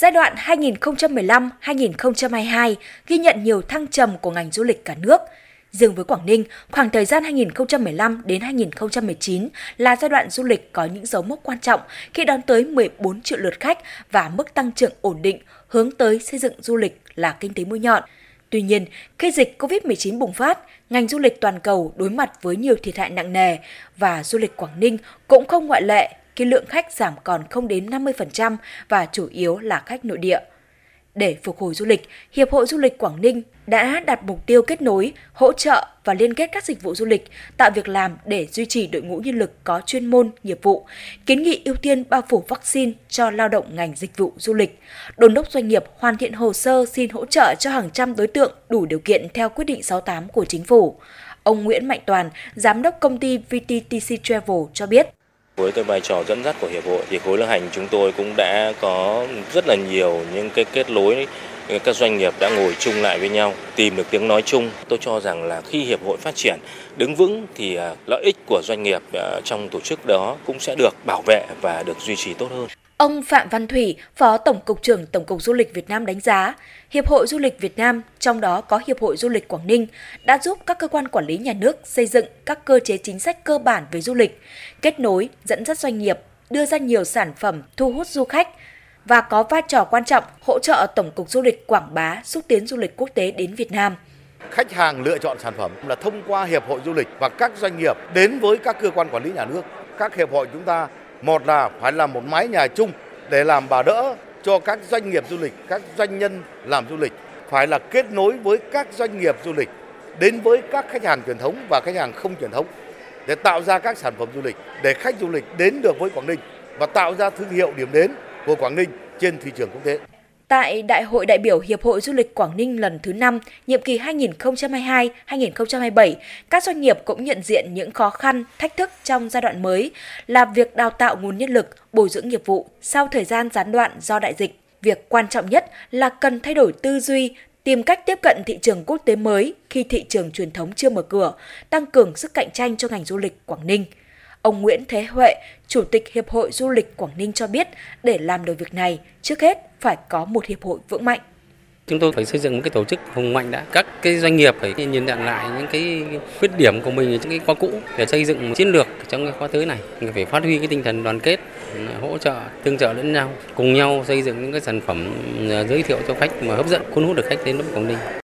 Giai đoạn 2015-2022 ghi nhận nhiều thăng trầm của ngành du lịch cả nước. Riêng với Quảng Ninh, khoảng thời gian 2015 đến 2019 là giai đoạn du lịch có những dấu mốc quan trọng khi đón tới 14 triệu lượt khách và mức tăng trưởng ổn định hướng tới xây dựng du lịch là kinh tế mũi nhọn. Tuy nhiên, khi dịch COVID-19 bùng phát, ngành du lịch toàn cầu đối mặt với nhiều thiệt hại nặng nề và du lịch Quảng Ninh cũng không ngoại lệ khi lượng khách giảm còn không đến 50% và chủ yếu là khách nội địa. Để phục hồi du lịch, Hiệp hội Du lịch Quảng Ninh đã đặt mục tiêu kết nối, hỗ trợ và liên kết các dịch vụ du lịch, tạo việc làm để duy trì đội ngũ nhân lực có chuyên môn, nghiệp vụ, kiến nghị ưu tiên bao phủ vaccine cho lao động ngành dịch vụ du lịch, Đồn đốc doanh nghiệp hoàn thiện hồ sơ xin hỗ trợ cho hàng trăm đối tượng đủ điều kiện theo quyết định 68 của chính phủ. Ông Nguyễn Mạnh Toàn, giám đốc công ty VTTC Travel cho biết. Với cái vai trò dẫn dắt của hiệp hội thì khối lữ hành chúng tôi cũng đã có rất là nhiều những cái kết nối, các doanh nghiệp đã ngồi chung lại với nhau, tìm được tiếng nói chung. Tôi cho rằng là khi hiệp hội phát triển, đứng vững thì à, lợi ích của doanh nghiệp à, trong tổ chức đó cũng sẽ được bảo vệ và được duy trì tốt hơn. Ông Phạm Văn Thủy, Phó Tổng cục trưởng Tổng cục Du lịch Việt Nam đánh giá, Hiệp hội Du lịch Việt Nam, trong đó có Hiệp hội Du lịch Quảng Ninh, đã giúp các cơ quan quản lý nhà nước xây dựng các cơ chế chính sách cơ bản về du lịch, kết nối, dẫn dắt doanh nghiệp, đưa ra nhiều sản phẩm thu hút du khách và có vai trò quan trọng hỗ trợ Tổng cục Du lịch quảng bá, xúc tiến du lịch quốc tế đến Việt Nam khách hàng lựa chọn sản phẩm là thông qua hiệp hội du lịch và các doanh nghiệp đến với các cơ quan quản lý nhà nước. Các hiệp hội chúng ta một là phải làm một mái nhà chung để làm bà đỡ cho các doanh nghiệp du lịch, các doanh nhân làm du lịch, phải là kết nối với các doanh nghiệp du lịch đến với các khách hàng truyền thống và khách hàng không truyền thống để tạo ra các sản phẩm du lịch để khách du lịch đến được với Quảng Ninh và tạo ra thương hiệu điểm đến của Quảng Ninh trên thị trường quốc tế. Tại Đại hội đại biểu Hiệp hội Du lịch Quảng Ninh lần thứ 5, nhiệm kỳ 2022-2027, các doanh nghiệp cũng nhận diện những khó khăn, thách thức trong giai đoạn mới là việc đào tạo nguồn nhân lực, bồi dưỡng nghiệp vụ sau thời gian gián đoạn do đại dịch. Việc quan trọng nhất là cần thay đổi tư duy, tìm cách tiếp cận thị trường quốc tế mới khi thị trường truyền thống chưa mở cửa, tăng cường sức cạnh tranh cho ngành du lịch Quảng Ninh. Ông Nguyễn Thế Huệ, Chủ tịch Hiệp hội Du lịch Quảng Ninh cho biết, để làm được việc này, trước hết phải có một hiệp hội vững mạnh. Chúng tôi phải xây dựng một cái tổ chức hùng mạnh đã. Các cái doanh nghiệp phải nhìn nhận lại những cái khuyết điểm của mình những cái quá cũ để xây dựng một chiến lược trong cái khóa tới này. Người phải phát huy cái tinh thần đoàn kết, hỗ trợ, tương trợ lẫn nhau, cùng nhau xây dựng những cái sản phẩm à, giới thiệu cho khách mà hấp dẫn, cuốn hút được khách đến với Quảng Ninh.